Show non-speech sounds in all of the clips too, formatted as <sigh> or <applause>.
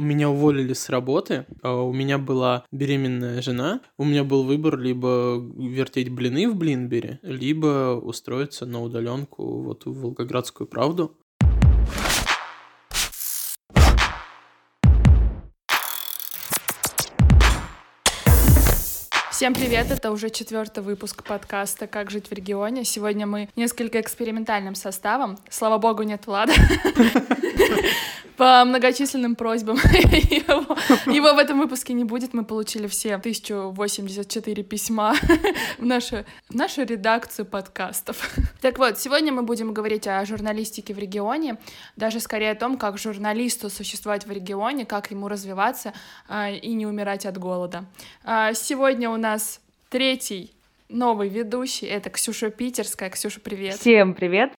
Меня уволили с работы, а у меня была беременная жена, у меня был выбор либо вертеть блины в Блинбере, либо устроиться на удаленку вот в Волгоградскую правду. Всем привет! Это уже четвертый выпуск подкаста «Как жить в регионе». Сегодня мы несколько экспериментальным составом. Слава богу, нет Влада. <laughs> По многочисленным просьбам <laughs> его, его в этом выпуске не будет. Мы получили все 1084 письма в нашу, в нашу редакцию подкастов. Так вот, сегодня мы будем говорить о журналистике в регионе, даже скорее о том, как журналисту существовать в регионе, как ему развиваться а, и не умирать от голода. А, сегодня у нас третий новый ведущий. Это Ксюша Питерская. Ксюша, привет. Всем привет.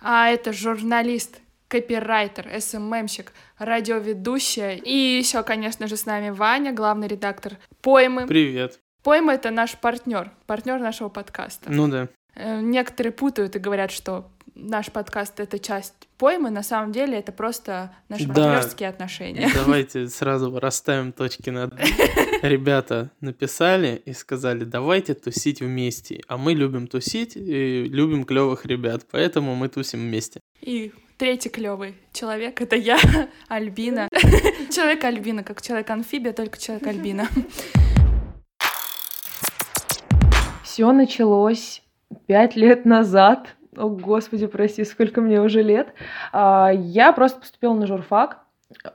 А это журналист копирайтер, СММщик, радиоведущая. И еще, конечно же, с нами Ваня, главный редактор Поймы. Привет. Пойма — это наш партнер, партнер нашего подкаста. Ну да. Э, некоторые путают и говорят, что наш подкаст — это часть поймы, на самом деле это просто наши да. партнерские отношения. Давайте сразу расставим точки над Ребята написали и сказали, давайте тусить вместе. А мы любим тусить и любим клевых ребят, поэтому мы тусим вместе. И Третий клевый человек это я, <laughs> Альбина. <laughs> Человек Альбина, как человек амфибия, только человек Альбина. Все началось пять лет назад. О, господи, прости, сколько мне уже лет. А, я просто поступила на журфак.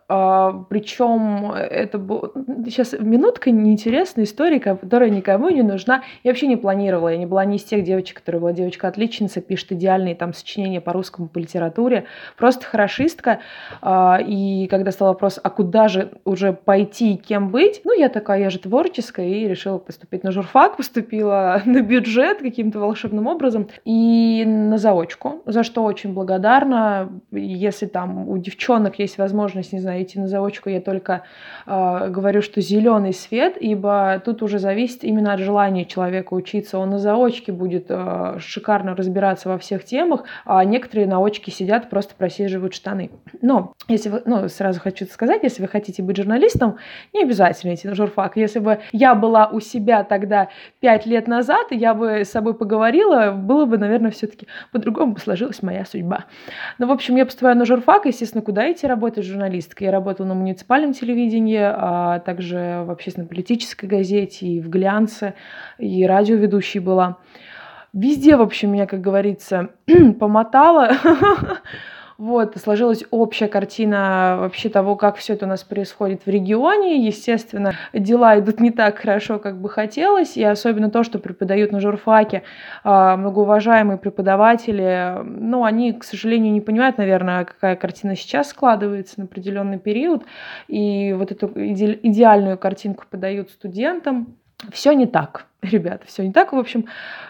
А, Причем это было... Сейчас минутка неинтересная история, которая никому не нужна. Я вообще не планировала. Я не была ни из тех девочек, которая была девочка-отличница, пишет идеальные там сочинения по русскому, по литературе. Просто хорошистка. А, и когда стал вопрос, а куда же уже пойти и кем быть, ну, я такая, я же творческая, и решила поступить на журфак, <laughs> поступила на бюджет каким-то волшебным образом и на заочку, за что очень благодарна. Если там у девчонок есть возможность возможность, не знаю, идти на заочку, я только э, говорю, что зеленый свет, ибо тут уже зависит именно от желания человека учиться. Он на заочке будет э, шикарно разбираться во всех темах, а некоторые на очке сидят, просто просиживают штаны. Но, если вы, ну, сразу хочу сказать, если вы хотите быть журналистом, не обязательно идти на журфак. Если бы я была у себя тогда пять лет назад, я бы с собой поговорила, было бы, наверное, все-таки по-другому сложилась моя судьба. Ну, в общем, я поступаю на журфак, естественно, куда идти работать журналистом? Журналисткой. Я работала на муниципальном телевидении, а также в общественно-политической газете, и в глянце, и радиоведущей была. Везде, в общем, меня, как говорится, <clears throat> помотало. <laughs> Вот, сложилась общая картина вообще того, как все это у нас происходит в регионе. Естественно, дела идут не так хорошо, как бы хотелось, и особенно то, что преподают на журфаке а, многоуважаемые преподаватели, ну, они, к сожалению, не понимают, наверное, какая картина сейчас складывается на определенный период, и вот эту идеальную картинку подают студентам. Все не так, <laughs> ребята, все не так. В общем,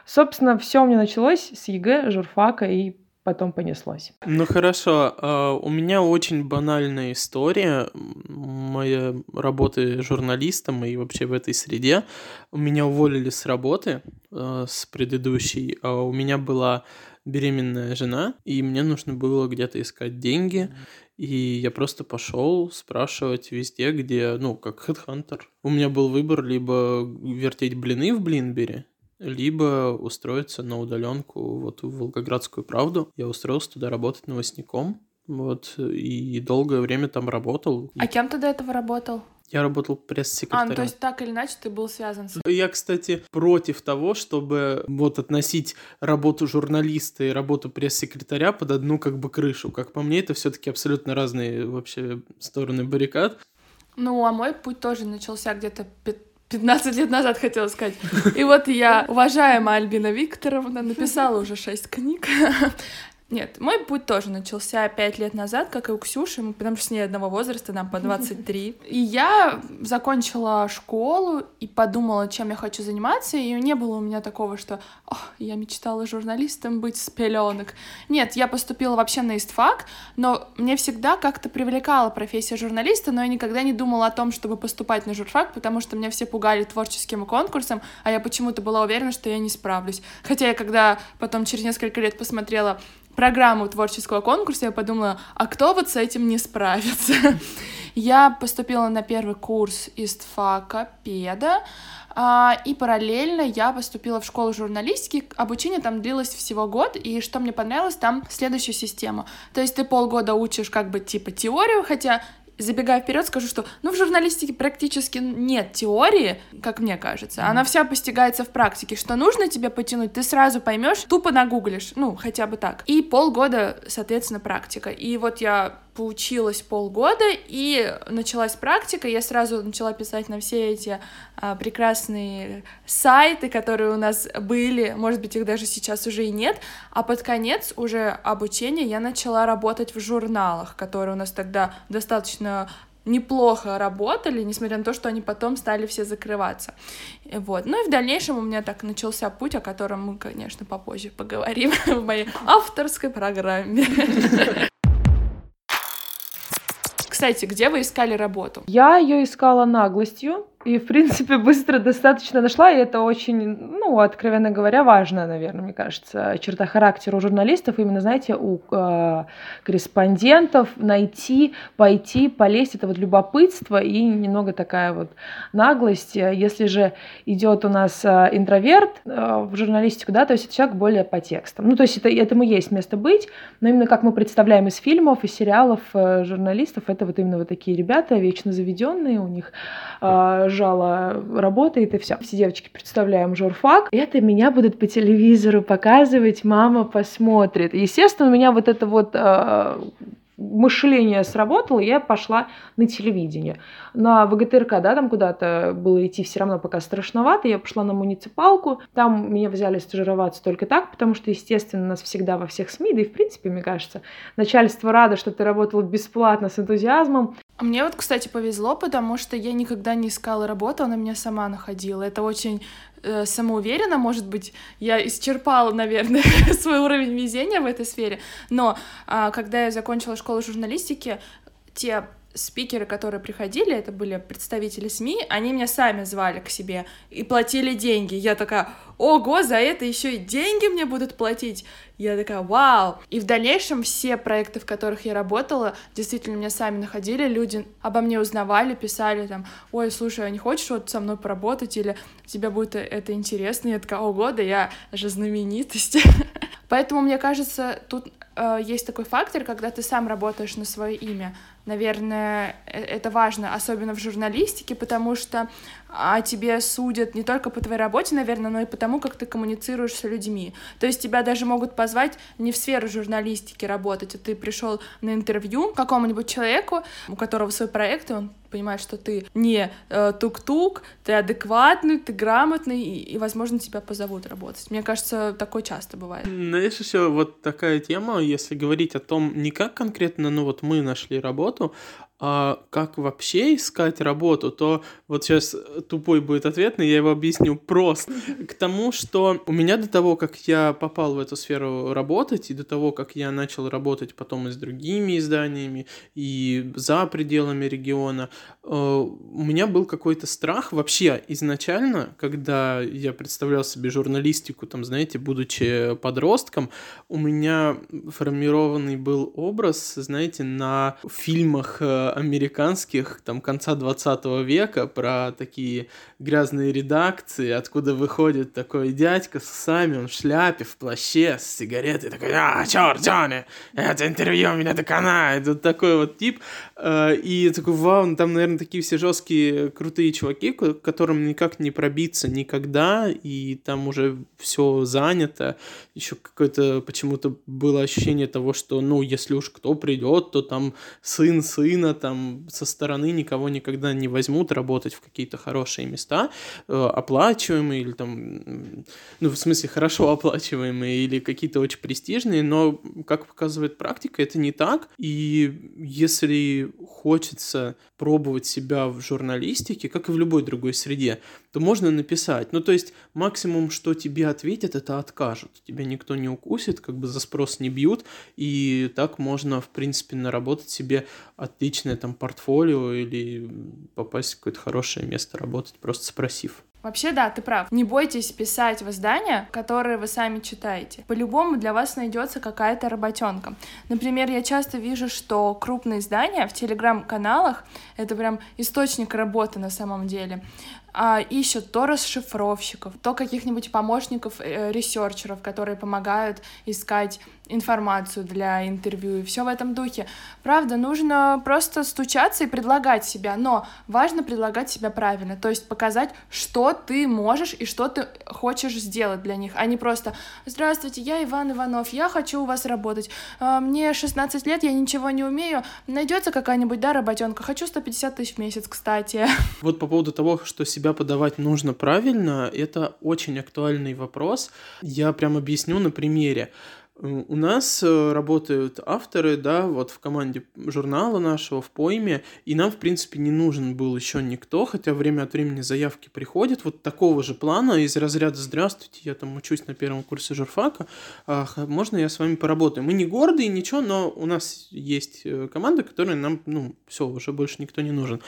собственно, все у меня началось с ЕГЭ, журфака и потом понеслось. Ну хорошо, а, у меня очень банальная история моя работы журналистом и вообще в этой среде. Меня уволили с работы а, с предыдущей, а у меня была беременная жена, и мне нужно было где-то искать деньги, и я просто пошел спрашивать везде, где, ну, как HeadHunter. У меня был выбор либо вертеть блины в Блинбери, либо устроиться на удаленку вот в Волгоградскую правду. Я устроился туда работать новостником, вот, и долгое время там работал. А кем ты до этого работал? Я работал пресс-секретарем. А, ну, то есть так или иначе ты был связан с... Я, кстати, против того, чтобы вот относить работу журналиста и работу пресс-секретаря под одну как бы крышу. Как по мне, это все таки абсолютно разные вообще стороны баррикад. Ну, а мой путь тоже начался где-то 15 лет назад хотела сказать. И вот я, уважаемая Альбина Викторовна, написала уже 6 книг. Нет, мой путь тоже начался пять лет назад, как и у Ксюши, потому что с ней одного возраста, нам по <laughs> 23. И я закончила школу и подумала, чем я хочу заниматься, и не было у меня такого, что я мечтала журналистом быть с пеленок. Нет, я поступила вообще на истфак, но мне всегда как-то привлекала профессия журналиста, но я никогда не думала о том, чтобы поступать на журфак, потому что меня все пугали творческим конкурсом, а я почему-то была уверена, что я не справлюсь. Хотя я когда потом через несколько лет посмотрела программу творческого конкурса, я подумала, а кто вот с этим не справится? <laughs> Я поступила на первый курс истфака педа, а, и параллельно я поступила в школу журналистики. Обучение там длилось всего год, и что мне понравилось, там следующую систему. То есть ты полгода учишь как бы типа теорию, хотя забегая вперед, скажу, что ну, в журналистике практически нет теории, как мне кажется. Она вся постигается в практике. Что нужно тебе потянуть, ты сразу поймешь, тупо нагуглишь, ну, хотя бы так. И полгода, соответственно, практика. И вот я поучилась полгода, и началась практика, я сразу начала писать на все эти а, прекрасные сайты, которые у нас были, может быть, их даже сейчас уже и нет, а под конец уже обучения я начала работать в журналах, которые у нас тогда достаточно неплохо работали, несмотря на то, что они потом стали все закрываться. Вот. Ну и в дальнейшем у меня так начался путь, о котором мы, конечно, попозже поговорим <laughs> в моей авторской программе. Кстати, где вы искали работу? Я ее искала наглостью, и, в принципе, быстро достаточно нашла, и это очень, ну, откровенно говоря, важно, наверное, мне кажется, черта характера у журналистов, именно, знаете, у э, корреспондентов найти, пойти, полезть, это вот любопытство и немного такая вот наглость. Если же идет у нас э, интроверт э, в журналистику, да, то есть это человек более по текстам. Ну, то есть это, этому есть место быть, но именно как мы представляем из фильмов, из сериалов э, журналистов, это вот именно вот такие ребята, вечно заведенные, у них э, жало работает, и все. Все девочки представляем журфак. Это меня будут по телевизору показывать, мама посмотрит. Естественно, у меня вот это вот э, мышление сработало, я пошла на телевидение. На ВГТРК, да, там куда-то было идти все равно пока страшновато, я пошла на муниципалку, там меня взяли стажироваться только так, потому что, естественно, нас всегда во всех СМИ, да и в принципе, мне кажется, начальство радо, что ты работал бесплатно с энтузиазмом, мне вот, кстати, повезло, потому что я никогда не искала работу, она меня сама находила. Это очень э, самоуверенно, может быть, я исчерпала, наверное, <laughs> свой уровень везения в этой сфере. Но э, когда я закончила школу журналистики, те спикеры, которые приходили, это были представители СМИ, они меня сами звали к себе и платили деньги. Я такая, ого, за это еще и деньги мне будут платить. Я такая, вау! И в дальнейшем все проекты, в которых я работала, действительно меня сами находили, люди обо мне узнавали, писали там, ой, слушай, а не хочешь вот со мной поработать, или тебе будет это интересно? Я такая, ого, да я же знаменитость. <laughs> Поэтому, мне кажется, тут э, есть такой фактор, когда ты сам работаешь на свое имя. Наверное, э, это важно, особенно в журналистике, потому что о тебе судят не только по твоей работе, наверное, но и потому, как ты коммуницируешь с людьми. То есть тебя даже могут позвать не в сферу журналистики работать, а ты пришел на интервью какому-нибудь человеку, у которого свой проект, и он понимает, что ты не э, тук-тук, ты адекватный, ты грамотный, и, и, возможно, тебя позовут работать. Мне кажется, такое часто бывает. Знаешь, еще вот такая тема, если говорить о том, не как конкретно, ну вот мы нашли работу, а как вообще искать работу, то вот сейчас тупой будет ответ, но я его объясню просто. К тому, что у меня до того, как я попал в эту сферу работать, и до того, как я начал работать потом и с другими изданиями, и за пределами региона, э, у меня был какой-то страх вообще изначально, когда я представлял себе журналистику, там, знаете, будучи подростком, у меня формированный был образ, знаете, на фильмах э, американских, там, конца 20 века, про такие грязные редакции, откуда выходит такой дядька с усами, он в шляпе, в плаще, с сигаретой, такой, а, черт, Джонни, это интервью меня доконает, вот такой вот тип, э, и такой, вау, ну, там, наверное, такие все жесткие, крутые чуваки, к которым никак не пробиться никогда, и там уже все занято, еще какое-то почему-то было ощущение того, что, ну, если уж кто придет, то там сын сына, там со стороны никого никогда не возьмут работать в какие-то хорошие места, э, оплачиваемые или там, ну, в смысле, хорошо оплачиваемые или какие-то очень престижные, но, как показывает практика, это не так, и если хочется пробовать себя в журналистике, как и в любой другой среде, то можно написать. Ну, то есть, максимум, что тебе ответят, это откажут. Тебя никто не укусит, как бы за спрос не бьют, и так можно, в принципе, наработать себе отличное там портфолио или попасть в какое-то хорошее место работать, просто спросив. Вообще, да, ты прав. Не бойтесь писать в издания, которые вы сами читаете. По-любому для вас найдется какая-то работенка. Например, я часто вижу, что крупные издания в телеграм-каналах — это прям источник работы на самом деле а, ищут то расшифровщиков, то каких-нибудь помощников, э, ресерчеров, которые помогают искать информацию для интервью и все в этом духе. Правда, нужно просто стучаться и предлагать себя, но важно предлагать себя правильно, то есть показать, что ты можешь и что ты хочешь сделать для них, а не просто «Здравствуйте, я Иван Иванов, я хочу у вас работать, а, мне 16 лет, я ничего не умею, найдется какая-нибудь, да, работенка, хочу 150 тысяч в месяц, кстати». Вот по поводу того, что себя подавать нужно правильно, это очень актуальный вопрос. Я прям объясню на примере. У нас э, работают авторы, да, вот в команде журнала нашего, в пойме, и нам, в принципе, не нужен был еще никто, хотя время от времени заявки приходят вот такого же плана из разряда «Здравствуйте, я там учусь на первом курсе журфака, можно я с вами поработаю?» Мы не гордые, ничего, но у нас есть э, команда, которая нам, ну, все, уже больше никто не нужен.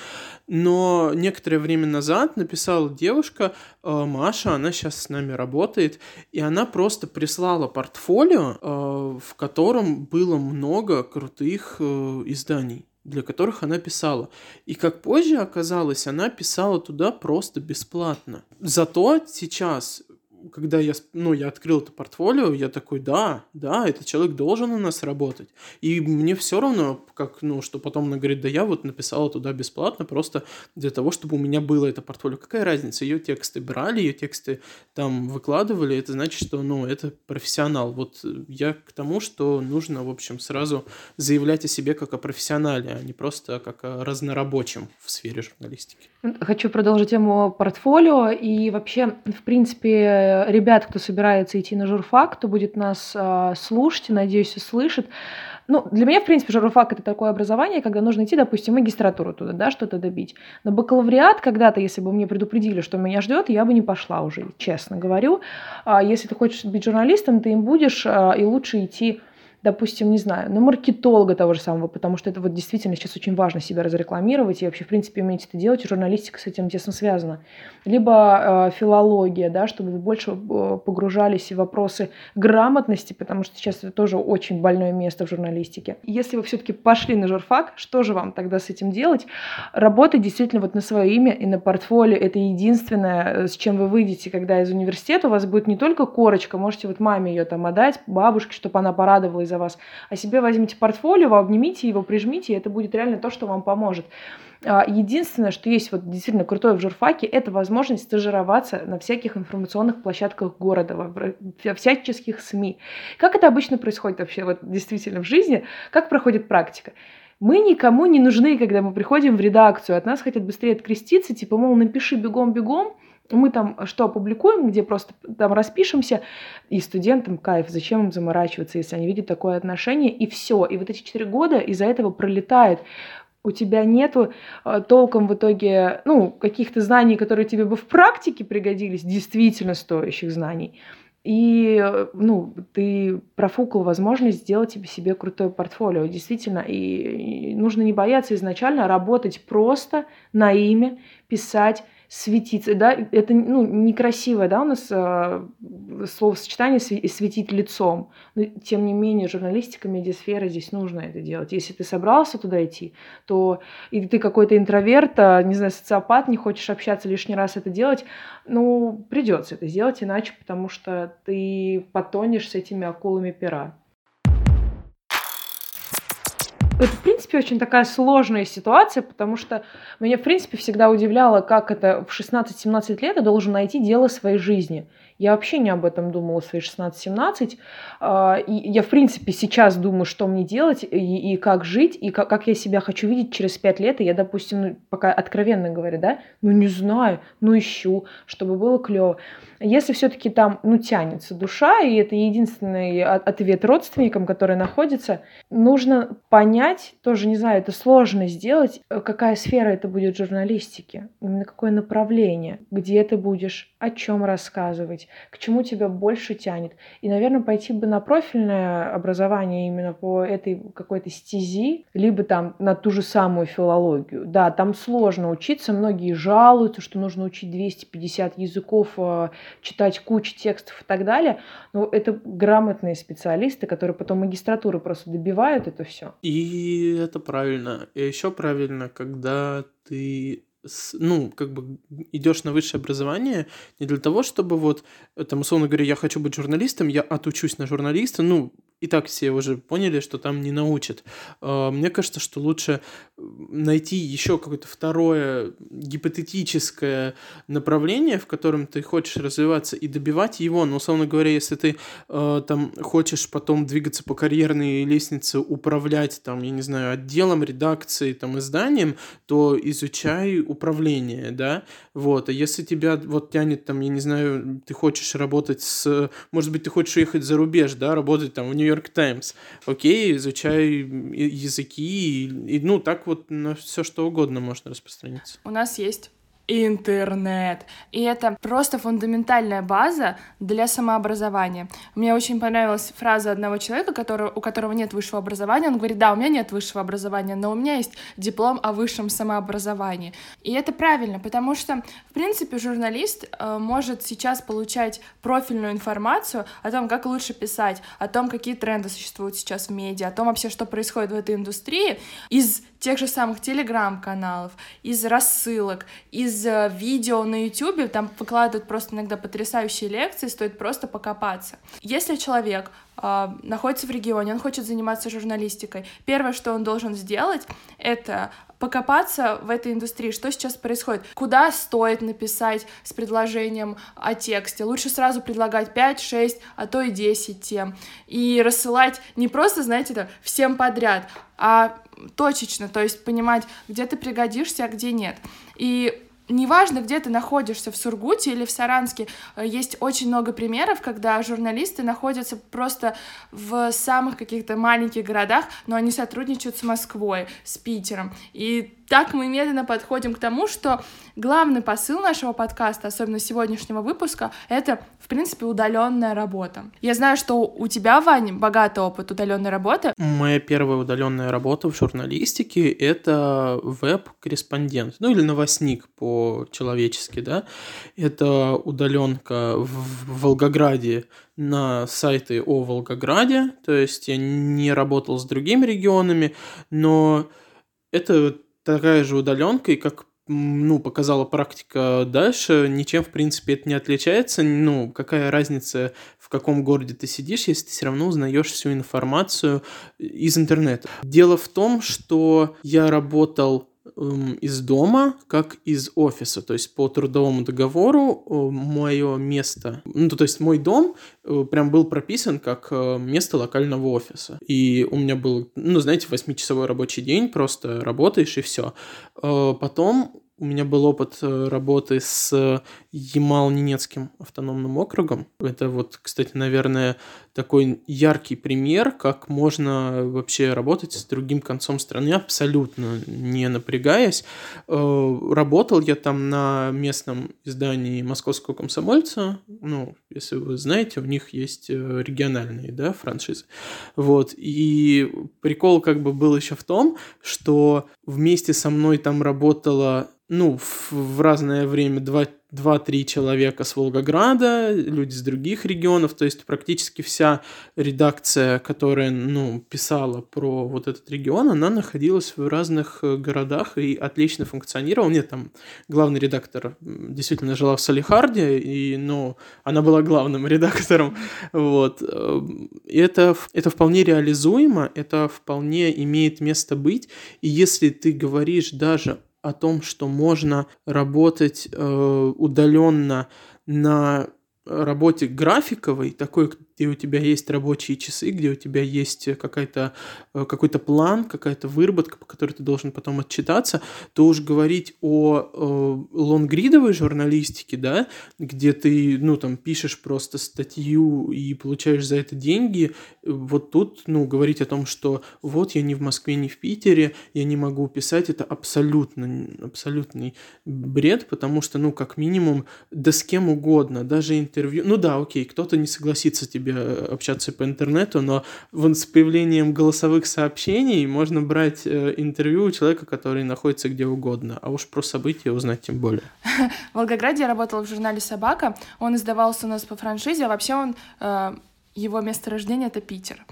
Но некоторое время назад написала девушка, э, Маша, она сейчас с нами работает, и она просто прислала портфолио, в котором было много крутых э, изданий для которых она писала. И как позже оказалось, она писала туда просто бесплатно. Зато сейчас когда я, ну, я открыл это портфолио, я такой, да, да, этот человек должен у нас работать. И мне все равно, как, ну, что потом она говорит, да я вот написала туда бесплатно, просто для того, чтобы у меня было это портфолио. Какая разница? Ее тексты брали, ее тексты там выкладывали, это значит, что, ну, это профессионал. Вот я к тому, что нужно, в общем, сразу заявлять о себе как о профессионале, а не просто как о разнорабочем в сфере журналистики. Хочу продолжить тему портфолио и вообще, в принципе, ребят, кто собирается идти на журфак, кто будет нас э, слушать, надеюсь, услышит. Ну, для меня, в принципе, журфак — это такое образование, когда нужно идти, допустим, магистратуру туда, да, что-то добить. На бакалавриат когда-то, если бы мне предупредили, что меня ждет, я бы не пошла уже, честно говорю. А если ты хочешь быть журналистом, ты им будешь, а, и лучше идти допустим, не знаю, на маркетолога того же самого, потому что это вот действительно сейчас очень важно себя разрекламировать и вообще, в принципе, уметь это делать, журналистика с этим тесно связана. Либо э, филология, да, чтобы вы больше э, погружались в вопросы грамотности, потому что сейчас это тоже очень больное место в журналистике. Если вы все-таки пошли на журфак, что же вам тогда с этим делать? Работать действительно вот на свое имя и на портфолио. Это единственное, э, с чем вы выйдете, когда из университета у вас будет не только корочка, можете вот маме ее там отдать, бабушке, чтобы она порадовалась за вас, а себе возьмите портфолио, обнимите его, прижмите, и это будет реально то, что вам поможет. А, единственное, что есть вот действительно крутое в журфаке, это возможность стажироваться на всяких информационных площадках города, во всяческих СМИ. Как это обычно происходит вообще вот действительно в жизни? Как проходит практика? Мы никому не нужны, когда мы приходим в редакцию. От нас хотят быстрее откреститься, типа, мол, напиши бегом-бегом, мы там что опубликуем, где просто там распишемся, и студентам кайф, зачем им заморачиваться, если они видят такое отношение, и все. И вот эти четыре года из-за этого пролетает. У тебя нету э, толком в итоге, ну, каких-то знаний, которые тебе бы в практике пригодились, действительно стоящих знаний. И, э, ну, ты профукал возможность сделать себе, себе крутое портфолио, действительно. И нужно не бояться изначально работать просто на имя, писать, светиться, да, это ну, некрасивое, да, у нас э, словосочетание светить лицом, но тем не менее журналистика, медиасфера, здесь нужно это делать. Если ты собрался туда идти, то и ты какой-то интроверт, а, не знаю, социопат, не хочешь общаться лишний раз это делать, ну, придется это сделать иначе, потому что ты потонешь с этими акулами пера. Это, в принципе, очень такая сложная ситуация, потому что меня, в принципе, всегда удивляло, как это в 16-17 лет я должен найти дело своей жизни. Я вообще не об этом думала свои 16-17. А, я, в принципе, сейчас думаю, что мне делать и, и как жить, и как, как я себя хочу видеть через 5 лет. И я, допустим, ну, пока откровенно говорю, да, ну не знаю, ну ищу, чтобы было клево. Если все-таки там, ну, тянется душа, и это единственный ответ родственникам, которые находятся, нужно понять, понять, тоже не знаю, это сложно сделать, э, какая сфера это будет журналистики, именно какое направление, где ты будешь, о чем рассказывать, к чему тебя больше тянет. И, наверное, пойти бы на профильное образование именно по этой какой-то стези, либо там на ту же самую филологию. Да, там сложно учиться, многие жалуются, что нужно учить 250 языков, э, читать кучу текстов и так далее, но это грамотные специалисты, которые потом магистратуры просто добивают это все. И это правильно. И еще правильно, когда ты ну, как бы идешь на высшее образование не для того, чтобы вот, там, условно говоря, я хочу быть журналистом, я отучусь на журналиста, ну, и так все уже поняли, что там не научат. А, мне кажется, что лучше найти еще какое-то второе гипотетическое направление, в котором ты хочешь развиваться и добивать его. Но, условно говоря, если ты э, там хочешь потом двигаться по карьерной лестнице, управлять там, я не знаю, отделом, редакцией, там, изданием, то изучай управление, да, вот. А если тебя вот тянет там, я не знаю, ты хочешь работать с... Может быть, ты хочешь уехать за рубеж, да, работать там в нью Нью-Йорк Таймс. Окей, изучай языки, и, и, ну, так вот на все что угодно можно распространиться. У нас есть интернет. И это просто фундаментальная база для самообразования. Мне очень понравилась фраза одного человека, который, у которого нет высшего образования. Он говорит, да, у меня нет высшего образования, но у меня есть диплом о высшем самообразовании. И это правильно, потому что, в принципе, журналист э, может сейчас получать профильную информацию о том, как лучше писать, о том, какие тренды существуют сейчас в медиа, о том вообще, что происходит в этой индустрии из тех же самых телеграм-каналов, из рассылок, из э, видео на YouTube, там выкладывают просто иногда потрясающие лекции, стоит просто покопаться. Если человек э, находится в регионе, он хочет заниматься журналистикой, первое, что он должен сделать, это покопаться в этой индустрии, что сейчас происходит, куда стоит написать с предложением о тексте. Лучше сразу предлагать 5, 6, а то и 10 тем. И рассылать не просто, знаете, всем подряд, а точечно, то есть понимать, где ты пригодишься, а где нет. И неважно, где ты находишься, в Сургуте или в Саранске, э, есть очень много примеров, когда журналисты находятся просто в самых каких-то маленьких городах, но они сотрудничают с Москвой, с Питером. И так мы медленно подходим к тому, что главный посыл нашего подкаста, особенно сегодняшнего выпуска, это, в принципе, удаленная работа. Я знаю, что у тебя, Вань, богатый опыт удаленной работы. Моя первая удаленная работа в журналистике — это веб-корреспондент, ну или новостник по-человечески, да. Это удаленка в Волгограде на сайты о Волгограде, то есть я не работал с другими регионами, но это такая же удаленка, и как ну, показала практика дальше, ничем, в принципе, это не отличается. Ну, какая разница, в каком городе ты сидишь, если ты все равно узнаешь всю информацию из интернета. Дело в том, что я работал из дома, как из офиса. То есть по трудовому договору э, мое место, ну то есть мой дом э, прям был прописан как э, место локального офиса. И у меня был, ну знаете, восьмичасовой рабочий день, просто работаешь и все. Потом у меня был опыт работы с Ямал-Ненецким автономным округом. Это вот, кстати, наверное, такой яркий пример, как можно вообще работать с другим концом страны, абсолютно не напрягаясь. Э, работал я там на местном издании «Московского комсомольца». Ну, если вы знаете, у них есть э, региональные, да, франшизы. Вот. И прикол как бы был еще в том, что вместе со мной там работала ну, в, в разное время два 2-3 человека с Волгограда, люди с других регионов, то есть практически вся редакция, которая, ну, писала про вот этот регион, она находилась в разных э, городах и отлично функционировала. Нет, там главный редактор действительно жила в Салихарде, и, ну, она была главным <laughs> редактором, вот. И это, это вполне реализуемо, это вполне имеет место быть, и если ты говоришь даже о том, что можно работать э, удаленно на работе графиковой, такой, и у тебя есть рабочие часы, где у тебя есть какая-то, э, какой-то план, какая-то выработка, по которой ты должен потом отчитаться, то уж говорить о э, лонгридовой журналистике, да, где ты, ну, там, пишешь просто статью и получаешь за это деньги, вот тут, ну, говорить о том, что вот я не в Москве, не в Питере, я не могу писать, это абсолютно, абсолютный бред, потому что, ну, как минимум, да с кем угодно, даже интервью, ну да, окей, кто-то не согласится тебе э, общаться по интернету, но вон с появлением голосовых сообщений можно брать э, интервью у человека, который находится где угодно, а уж про события узнать тем более. В Волгограде я работала в журнале «Собака», он издавался у нас по франшизе, а вообще он э, его место рождения это Питер.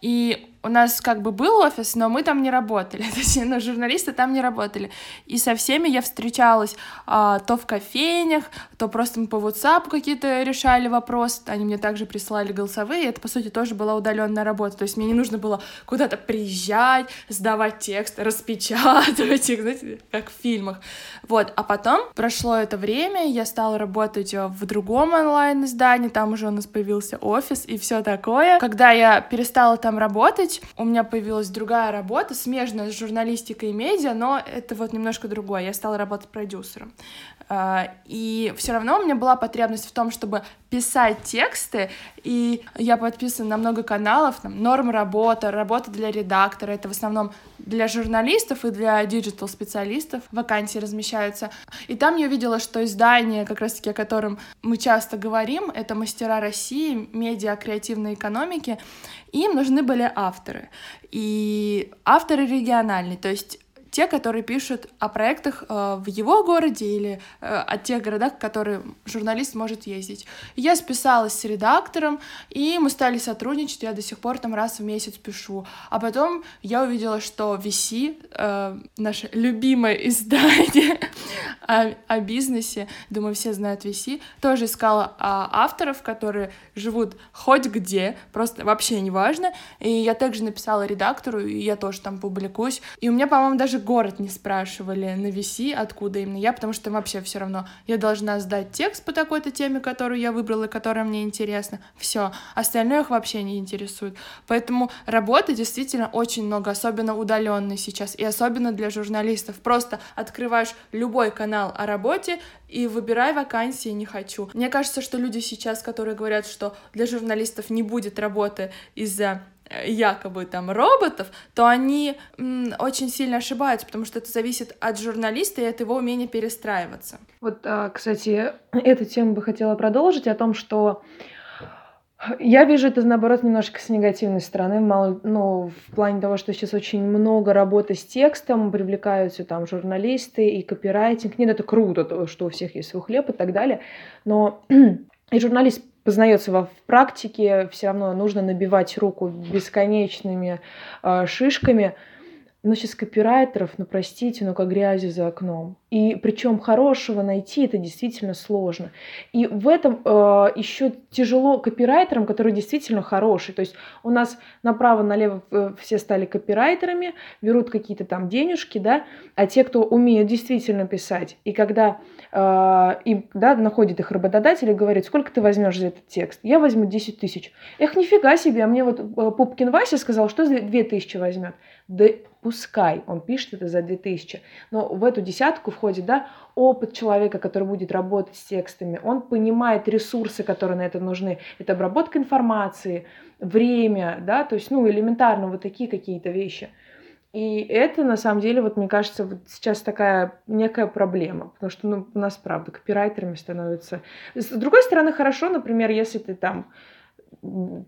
И у нас как бы был офис, но мы там не работали, <laughs> то есть, ну, журналисты там не работали. И со всеми я встречалась а, то в кофейнях, то просто мы по WhatsApp какие-то решали вопросы, они мне также присылали голосовые, это, по сути, тоже была удаленная работа, то есть мне не нужно было куда-то приезжать, сдавать текст, <laughs> распечатывать их, знаете, как в фильмах. Вот, а потом прошло это время, я стала работать в другом онлайн-издании, там уже у нас появился офис и все такое. Когда я перестала там работать, у меня появилась другая работа, смежная с журналистикой и медиа, но это вот немножко другое. Я стала работать продюсером. А, и все равно у меня была потребность в том, чтобы писать тексты, и я подписана на много каналов, там, норм работа, работа для редактора, это в основном для журналистов и для digital-специалистов вакансии размещаются. И там я увидела, что издание, как раз-таки о котором мы часто говорим, это «Мастера России», медиа креативной экономики, им нужны были авторы. И авторы региональные, то есть те, которые пишут о проектах э, в его городе или э, о тех городах, в которые журналист может ездить. Я списалась с редактором, и мы стали сотрудничать, я до сих пор там раз в месяц пишу. А потом я увидела, что VC, э, наше любимое издание <laughs> о, о бизнесе, думаю, все знают VC, тоже искала а, авторов, которые живут хоть где, просто вообще неважно. И я также написала редактору, и я тоже там публикуюсь. И у меня, по-моему, даже город не спрашивали на VC, откуда именно я, потому что вообще все равно я должна сдать текст по такой-то теме, которую я выбрала, которая мне интересна. Все. Остальное их вообще не интересует. Поэтому работы действительно очень много, особенно удаленной сейчас, и особенно для журналистов. Просто открываешь любой канал о работе и выбирай вакансии «не хочу». Мне кажется, что люди сейчас, которые говорят, что для журналистов не будет работы из-за якобы там роботов, то они м, очень сильно ошибаются, потому что это зависит от журналиста и от его умения перестраиваться. Вот, а, кстати, эту тему бы хотела продолжить о том, что я вижу это, наоборот, немножко с негативной стороны, мало, ну, в плане того, что сейчас очень много работы с текстом, привлекаются там журналисты и копирайтинг. Нет, это круто, то, что у всех есть свой хлеб и так далее, но <clears throat> и журналист познается в практике, все равно нужно набивать руку бесконечными э, шишками, но сейчас копирайтеров, ну простите, ну как грязи за окном. И причем хорошего найти это действительно сложно. И в этом э, еще тяжело копирайтерам, которые действительно хорошие. То есть у нас направо-налево э, все стали копирайтерами, берут какие-то там денежки, да, а те, кто умеет действительно писать, и когда э, им, да, находит их работодатель и говорит, сколько ты возьмешь за этот текст? Я возьму 10 тысяч. Эх, нифига себе, а мне вот э, Пупкин Вася сказал, что за 2 тысячи возьмет. Да пускай он пишет это за 2000, но в эту десятку входит да, опыт человека, который будет работать с текстами, он понимает ресурсы, которые на это нужны, это обработка информации, время, да, то есть, ну, элементарно вот такие какие-то вещи. И это, на самом деле, вот мне кажется, вот сейчас такая некая проблема, потому что, ну, у нас, правда, копирайтерами становятся. С другой стороны, хорошо, например, если ты там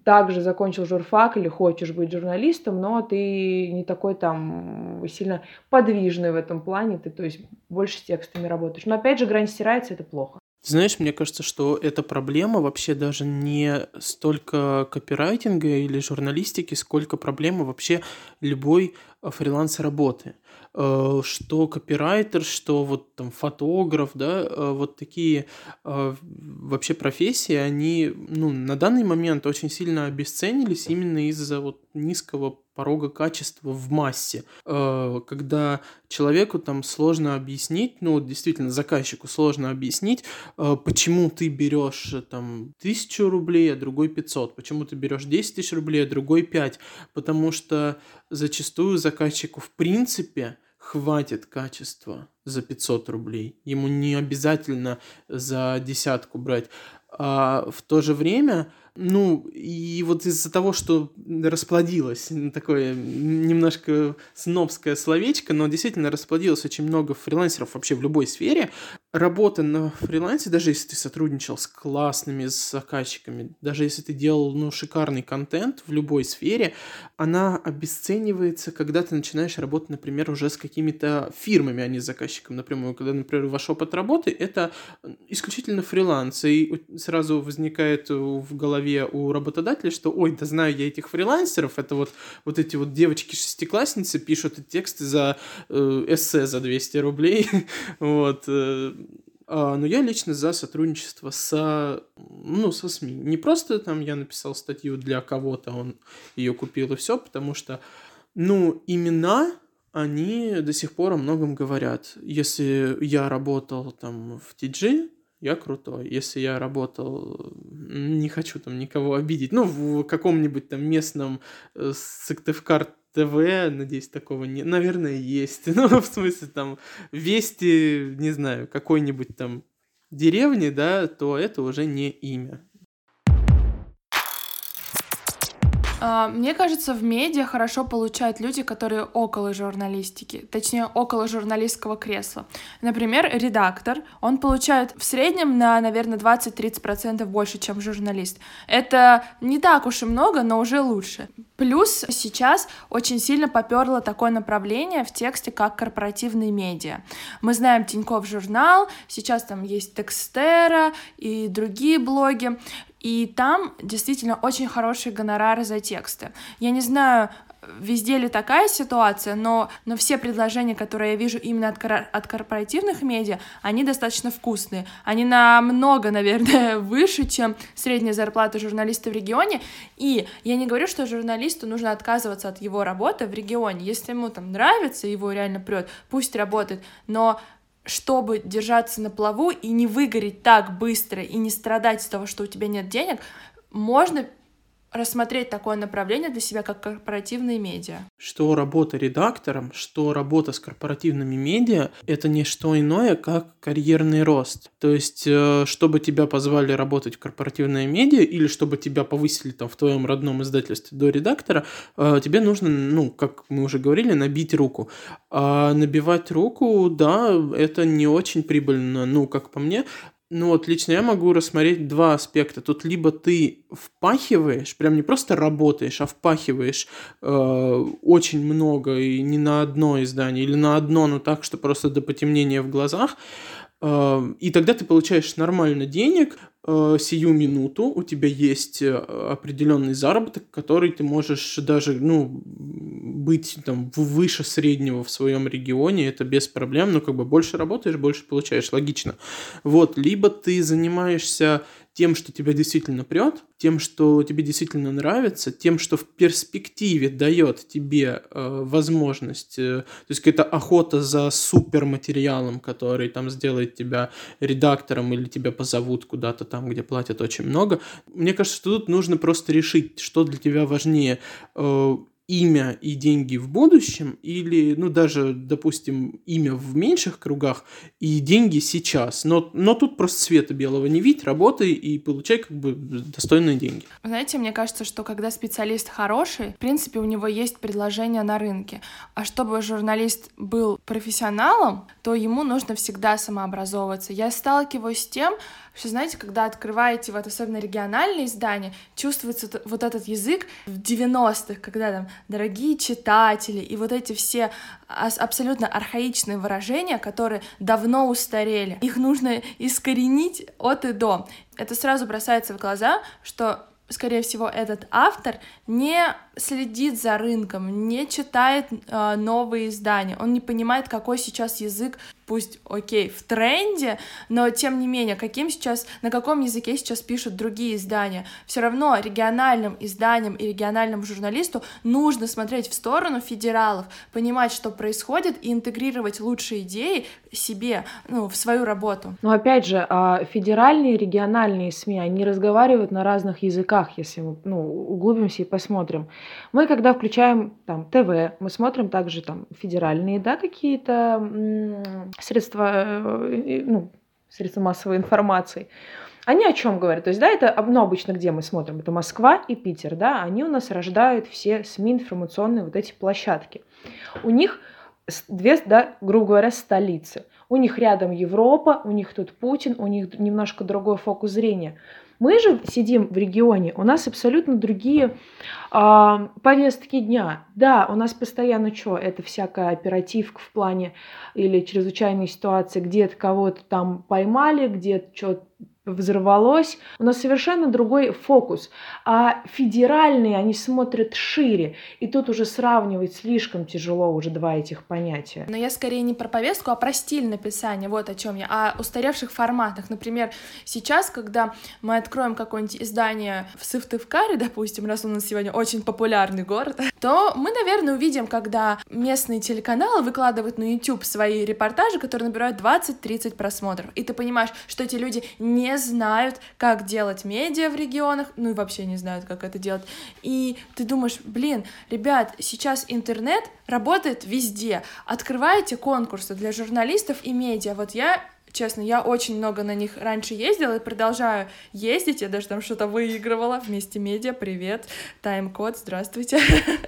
также закончил журфак или хочешь быть журналистом, но ты не такой там сильно подвижный в этом плане, ты то есть больше с текстами работаешь. Но опять же, грань стирается, это плохо. Знаешь, мне кажется, что эта проблема вообще даже не столько копирайтинга или журналистики, сколько проблема вообще любой э, фриланс-работы. Э, что копирайтер, что вот там фотограф, да, э, вот такие вообще профессии, они ну, на данный момент очень сильно обесценились именно из-за вот низкого порога качества в массе, э, когда человеку там сложно объяснить, ну действительно заказчику сложно объяснить, э, почему ты берешь там тысячу рублей, а другой 500, почему ты берешь 10 тысяч рублей, а другой 5, потому что зачастую заказчику в принципе хватит качества за 500 рублей. Ему не обязательно за десятку брать. А в то же время ну, и вот из-за того, что расплодилось, такое немножко снобское словечко, но действительно расплодилось очень много фрилансеров вообще в любой сфере, работа на фрилансе, даже если ты сотрудничал с классными заказчиками, даже если ты делал, ну, шикарный контент в любой сфере, она обесценивается, когда ты начинаешь работать, например, уже с какими-то фирмами, а не с заказчиком напрямую. Когда, например, ваш опыт работы — это исключительно фриланс, и сразу возникает в голове голове у работодателя, что, ой, да знаю я этих фрилансеров, это вот, вот эти вот девочки-шестиклассницы пишут тексты за э, эссе за 200 рублей, <laughs> вот, э, а, но я лично за сотрудничество со, ну, со СМИ. Не просто там я написал статью для кого-то, он ее купил и все, потому что, ну, имена, они до сих пор о многом говорят. Если я работал там в TG, я крутой. Если я работал, не хочу там никого обидеть, ну, в каком-нибудь там местном э, Сыктывкар ТВ, надеюсь, такого нет. Наверное, есть. <laughs> Ну, в смысле, там, вести, не знаю, какой-нибудь там деревни, да, то это уже не имя. Мне кажется, в медиа хорошо получают люди, которые около журналистики, точнее, около журналистского кресла. Например, редактор, он получает в среднем на, наверное, 20-30% больше, чем журналист. Это не так уж и много, но уже лучше. Плюс сейчас очень сильно поперло такое направление в тексте, как корпоративные медиа. Мы знаем Тиньков журнал, сейчас там есть Текстера и другие блоги. И там действительно очень хорошие гонорары за тексты. Я не знаю, везде ли такая ситуация, но, но все предложения, которые я вижу именно от, от корпоративных медиа, они достаточно вкусные. Они намного, наверное, <laughs> выше, чем средняя зарплата журналиста в регионе. И я не говорю, что журналисту нужно отказываться от его работы в регионе. Если ему там нравится, его реально прет, пусть работает. Но чтобы держаться на плаву и не выгореть так быстро и не страдать из того, что у тебя нет денег, можно рассмотреть такое направление для себя, как корпоративные медиа. Что работа редактором, что работа с корпоративными медиа — это не что иное, как карьерный рост. То есть, э, чтобы тебя позвали работать в корпоративные медиа или чтобы тебя повысили там в твоем родном издательстве до редактора, э, тебе нужно, ну, как мы уже говорили, набить руку. А набивать руку, да, это не очень прибыльно, ну, как по мне, ну вот лично я могу рассмотреть два аспекта. Тут либо ты впахиваешь, прям не просто работаешь, а впахиваешь э, очень много и не на одно издание, или на одно, но так, что просто до потемнения в глазах, и тогда ты получаешь нормально денег, э, сию минуту у тебя есть э, определенный заработок, который ты можешь даже, ну, быть там выше среднего в своем регионе, это без проблем, но как бы больше работаешь, больше получаешь, логично. Вот, либо ты занимаешься тем, что тебя действительно прет, тем, что тебе действительно нравится, тем, что в перспективе дает тебе э, возможность, э, то есть какая-то охота за суперматериалом, который там сделает тебя редактором или тебя позовут куда-то там, где платят очень много. Мне кажется, что тут нужно просто решить, что для тебя важнее. Э, имя и деньги в будущем, или, ну, даже, допустим, имя в меньших кругах и деньги сейчас. Но, но тут просто света белого не видь, работай и получай как бы достойные деньги. Знаете, мне кажется, что когда специалист хороший, в принципе, у него есть предложение на рынке. А чтобы журналист был профессионалом, то ему нужно всегда самообразовываться. Я сталкиваюсь с тем, что, знаете, когда открываете вот особенно региональные издания, чувствуется вот этот язык в 90-х, когда там дорогие читатели и вот эти все абсолютно архаичные выражения, которые давно устарели. Их нужно искоренить от и до. Это сразу бросается в глаза, что скорее всего, этот автор не следит за рынком, не читает э, новые издания, он не понимает, какой сейчас язык пусть, окей, в тренде, но тем не менее, каким сейчас, на каком языке сейчас пишут другие издания, все равно региональным изданиям и региональному журналисту нужно смотреть в сторону федералов, понимать, что происходит, и интегрировать лучшие идеи себе, ну, в свою работу. Но опять же, а, федеральные и региональные СМИ, они разговаривают на разных языках, если мы ну, углубимся и посмотрим. Мы, когда включаем там ТВ, мы смотрим также там федеральные, да, какие-то средства, э, ну, средства массовой информации. Они о чем говорят? То есть, да, это ну, обычно где мы смотрим? Это Москва и Питер, да, они у нас рождают все СМИ информационные вот эти площадки. У них две, да, грубо говоря, столицы. У них рядом Европа, у них тут Путин, у них немножко другой фокус зрения. Мы же сидим в регионе, у нас абсолютно другие э, повестки дня. Да, у нас постоянно что? Это всякая оперативка в плане или чрезвычайной ситуации, где-то кого-то там поймали, где-то что-то взорвалось. У нас совершенно другой фокус. А федеральные, они смотрят шире. И тут уже сравнивать слишком тяжело уже два этих понятия. Но я скорее не про повестку, а про стиль написания. Вот о чем я. О устаревших форматах. Например, сейчас, когда мы откроем какое-нибудь издание в Сыктывкаре, допустим, раз у нас сегодня очень популярный город, то мы, наверное, увидим, когда местные телеканалы выкладывают на YouTube свои репортажи, которые набирают 20-30 просмотров. И ты понимаешь, что эти люди не знают, как делать медиа в регионах, ну и вообще не знают, как это делать. И ты думаешь, блин, ребят, сейчас интернет работает везде. Открывайте конкурсы для журналистов и медиа. Вот я Честно, я очень много на них раньше ездила и продолжаю ездить. Я даже там что-то выигрывала вместе медиа. Привет, тайм-код, здравствуйте.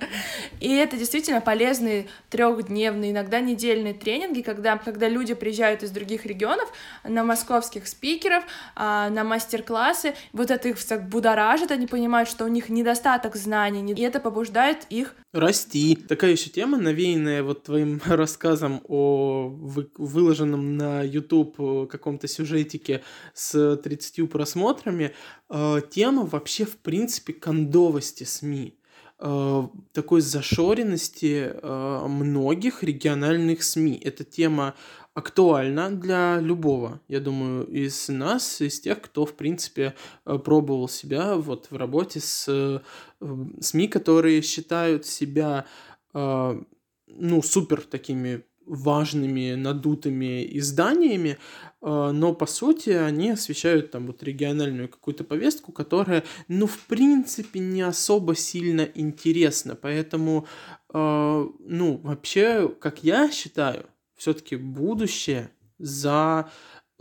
<laughs> И это действительно полезные трехдневные, иногда недельные тренинги, когда, когда люди приезжают из других регионов на московских спикеров, а, на мастер-классы. Вот это их так будоражит, они понимают, что у них недостаток знаний, и это побуждает их расти. Такая еще тема, навеянная вот твоим <laughs> рассказом о вы, выложенном на YouTube э, каком-то сюжетике с 30 просмотрами. Э, тема вообще, в принципе, кондовости СМИ э, такой зашоренности э, многих региональных СМИ. Эта тема актуальна для любого, я думаю, из нас, из тех, кто, в принципе, пробовал себя вот в работе с СМИ, которые считают себя, ну, супер такими важными, надутыми изданиями, но по сути они освещают там вот региональную какую-то повестку, которая, ну, в принципе, не особо сильно интересна. Поэтому, ну, вообще, как я считаю, все-таки будущее за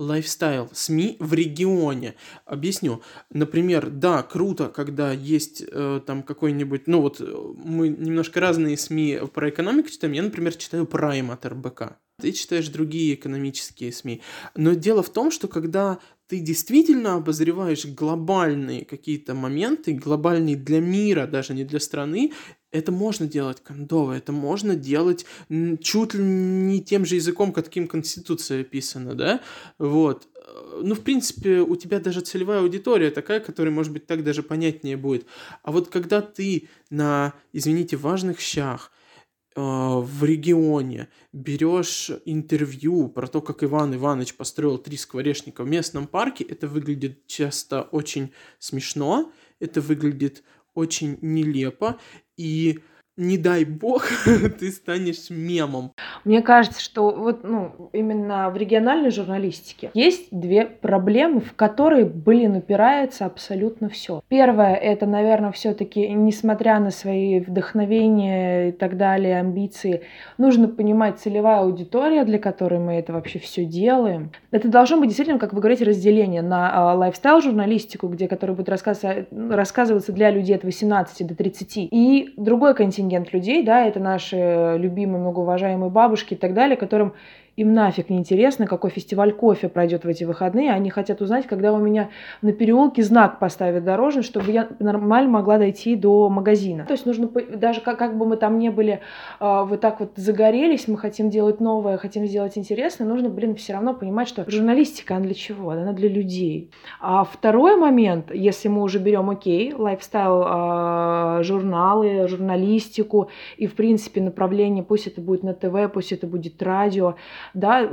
лайфстайл СМИ в регионе. Объясню. Например, да, круто, когда есть э, там какой-нибудь, ну вот э, мы немножко разные СМИ про экономику читаем. Я, например, читаю Prime от РБК. Ты читаешь другие экономические СМИ. Но дело в том, что когда ты действительно обозреваешь глобальные какие-то моменты, глобальные для мира, даже не для страны, это можно делать кондово, это можно делать чуть ли не тем же языком, каким Конституция описана, да, вот. Ну, в принципе, у тебя даже целевая аудитория такая, которая, может быть, так даже понятнее будет. А вот когда ты на, извините, важных щах, э, в регионе берешь интервью про то, как Иван Иванович построил три скворечника в местном парке, это выглядит часто очень смешно, это выглядит очень нелепо, и не дай бог, <laughs> ты станешь мемом. Мне кажется, что вот, ну, именно в региональной журналистике есть две проблемы, в которые, блин, упирается абсолютно все. Первое, это, наверное, все-таки, несмотря на свои вдохновения и так далее, амбиции, нужно понимать целевая аудитория, для которой мы это вообще все делаем. Это должно быть действительно, как вы говорите, разделение на лайфстайл журналистику, где, который будет рассказываться для людей от 18 до 30, и другой континент контингент людей, да, это наши любимые, многоуважаемые бабушки и так далее, которым им нафиг не интересно, какой фестиваль кофе пройдет в эти выходные. Они хотят узнать, когда у меня на переулке знак поставят дорожный, чтобы я нормально могла дойти до магазина. То есть нужно, даже как, как бы мы там не были э, вот так вот загорелись, мы хотим делать новое, хотим сделать интересное, нужно, блин, все равно понимать, что журналистика, она для чего? Она для людей. А второй момент, если мы уже берем, окей, лайфстайл, э, журналы, журналистику и, в принципе, направление, пусть это будет на ТВ, пусть это будет радио, да, э,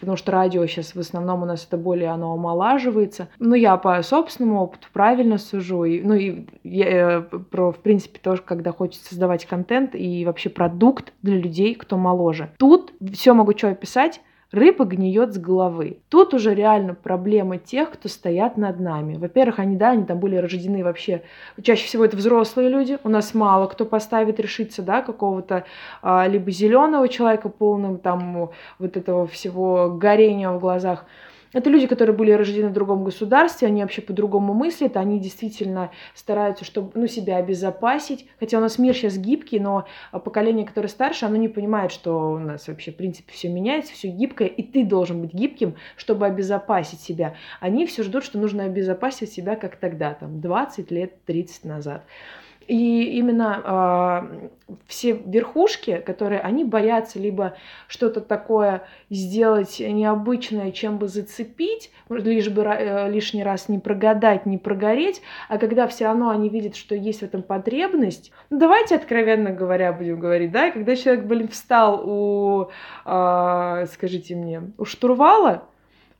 потому что радио сейчас в основном у нас это более оно омолаживается. Но я по собственному опыту правильно сужу, и, ну и я, э, про, в принципе, тоже, когда хочется создавать контент и вообще продукт для людей, кто моложе. Тут все могу что описать, рыба гниет с головы. Тут уже реально проблема тех, кто стоят над нами. Во-первых, они, да, они там были рождены вообще, чаще всего это взрослые люди, у нас мало кто поставит решиться, да, какого-то а, либо зеленого человека полным там вот этого всего горения в глазах, это люди, которые были рождены в другом государстве, они вообще по-другому мыслят, они действительно стараются, чтобы ну, себя обезопасить. Хотя у нас мир сейчас гибкий, но поколение, которое старше, оно не понимает, что у нас вообще, в принципе, все меняется, все гибкое, и ты должен быть гибким, чтобы обезопасить себя. Они все ждут, что нужно обезопасить себя, как тогда, там, 20 лет, 30 назад. И именно э, все верхушки, которые они боятся либо что-то такое сделать необычное, чем бы зацепить, лишь бы э, лишний раз не прогадать, не прогореть, а когда все равно они видят, что есть в этом потребность, ну давайте откровенно говоря будем говорить, да, когда человек, блин, встал у, э, скажите мне, у штурвала,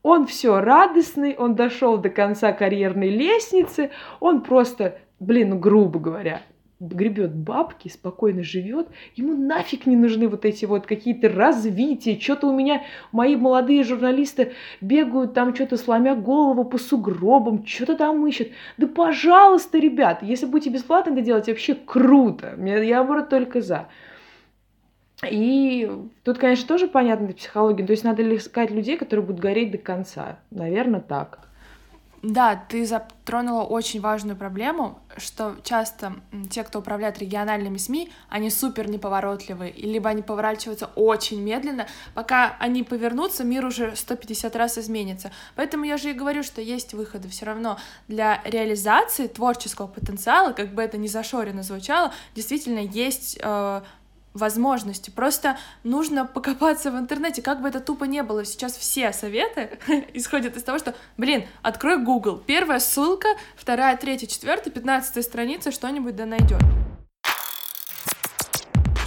он все радостный, он дошел до конца карьерной лестницы, он просто блин, ну, грубо говоря, гребет бабки, спокойно живет, ему нафиг не нужны вот эти вот какие-то развития, что-то у меня, мои молодые журналисты бегают там что-то сломя голову по сугробам, что-то там ищут. Да пожалуйста, ребят, если будете бесплатно это делать, вообще круто, я, наоборот, только за. И тут, конечно, тоже понятно психология, то есть надо искать людей, которые будут гореть до конца, наверное, так. Да, ты затронула очень важную проблему, что часто те, кто управляет региональными СМИ, они супер неповоротливые, либо они поворачиваются очень медленно, пока они повернутся, мир уже 150 раз изменится. Поэтому я же и говорю, что есть выходы все равно для реализации творческого потенциала, как бы это ни зашорено звучало, действительно есть э, возможности. Просто нужно покопаться в интернете, как бы это тупо не было. Сейчас все советы <laughs> исходят из того, что, блин, открой Google. Первая ссылка, вторая, третья, четвертая, пятнадцатая страница, что-нибудь да найдет.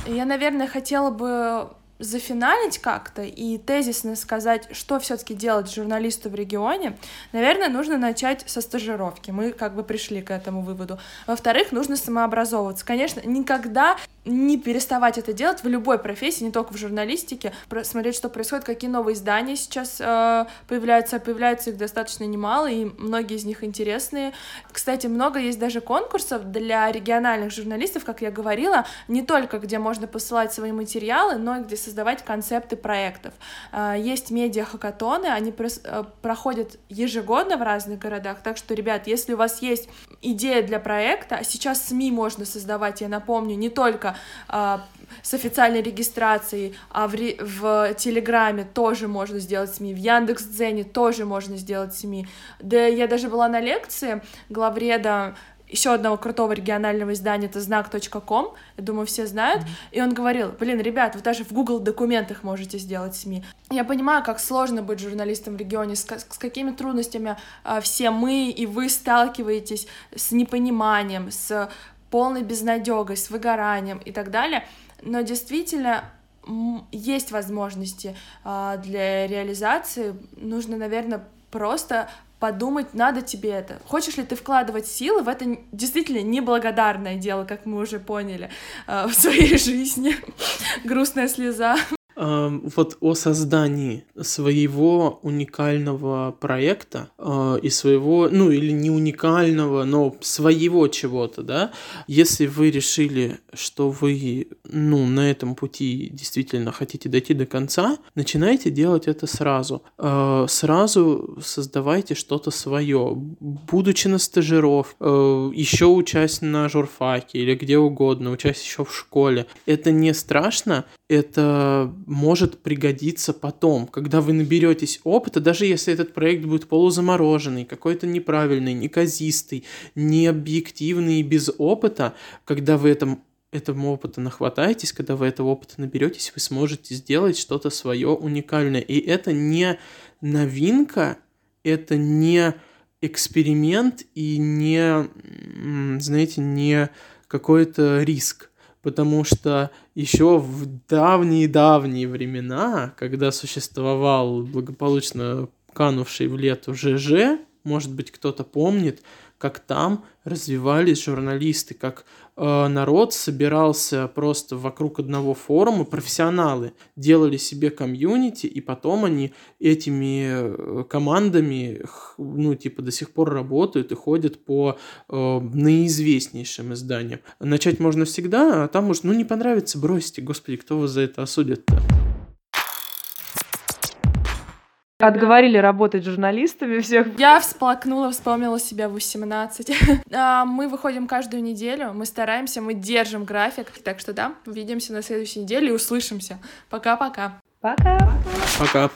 Я, наверное, хотела бы зафиналить как-то и тезисно сказать, что все-таки делать журналисту в регионе, наверное, нужно начать со стажировки. Мы как бы пришли к этому выводу. Во-вторых, нужно самообразовываться. Конечно, никогда не переставать это делать в любой профессии, не только в журналистике, смотреть, что происходит, какие новые издания сейчас э, появляются, появляются их достаточно немало, и многие из них интересные. Кстати, много есть даже конкурсов для региональных журналистов, как я говорила, не только где можно посылать свои материалы, но и где создавать концепты проектов. Э, есть медиа-хакатоны, они прос- э, проходят ежегодно в разных городах, так что, ребят, если у вас есть идея для проекта, а сейчас СМИ можно создавать, я напомню, не только а, с официальной регистрацией, а в, в Телеграме тоже можно сделать СМИ, в Яндекс.Дзене тоже можно сделать СМИ. Да я даже была на лекции главреда еще одного крутого регионального издания, это знак.ком, я думаю, все знают, mm-hmm. и он говорил, блин, ребят, вы даже в Google документах можете сделать СМИ. Я понимаю, как сложно быть журналистом в регионе, с, с какими трудностями а, все мы и вы сталкиваетесь с непониманием, с полной безнадегой, с выгоранием и так далее. Но действительно есть возможности э, для реализации. Нужно, наверное, просто подумать, надо тебе это. Хочешь ли ты вкладывать силы в это действительно неблагодарное дело, как мы уже поняли э, в своей <laughs> жизни. Грустная слеза вот о создании своего уникального проекта э, и своего, ну или не уникального, но своего чего-то, да, если вы решили, что вы, ну, на этом пути действительно хотите дойти до конца, начинайте делать это сразу. Э, сразу создавайте что-то свое, будучи на стажировке, э, еще учась на журфаке или где угодно, учась еще в школе. Это не страшно, это может пригодиться потом, когда вы наберетесь опыта, даже если этот проект будет полузамороженный, какой-то неправильный, неказистый, необъективный и без опыта, когда вы этом этому опыта нахватаетесь, когда вы этого опыта наберетесь, вы сможете сделать что-то свое уникальное. И это не новинка, это не эксперимент и не, знаете, не какой-то риск потому что еще в давние-давние времена, когда существовал благополучно канувший в лету ЖЖ, может быть, кто-то помнит, как там развивались журналисты, как э, народ собирался просто вокруг одного форума, профессионалы делали себе комьюнити, и потом они этими э, командами, ну, типа, до сих пор работают и ходят по э, наиизвестнейшим изданиям. Начать можно всегда, а там, может, ну, не понравится, бросьте, господи, кто вас за это осудит-то? Отговорили работать журналистами всех. Я всплакнула, вспомнила себя в 18. <laughs> А, мы выходим каждую неделю, мы стараемся, мы держим график. Так что да, увидимся на следующей неделе и услышимся. Пока-пока. Пока. Пока.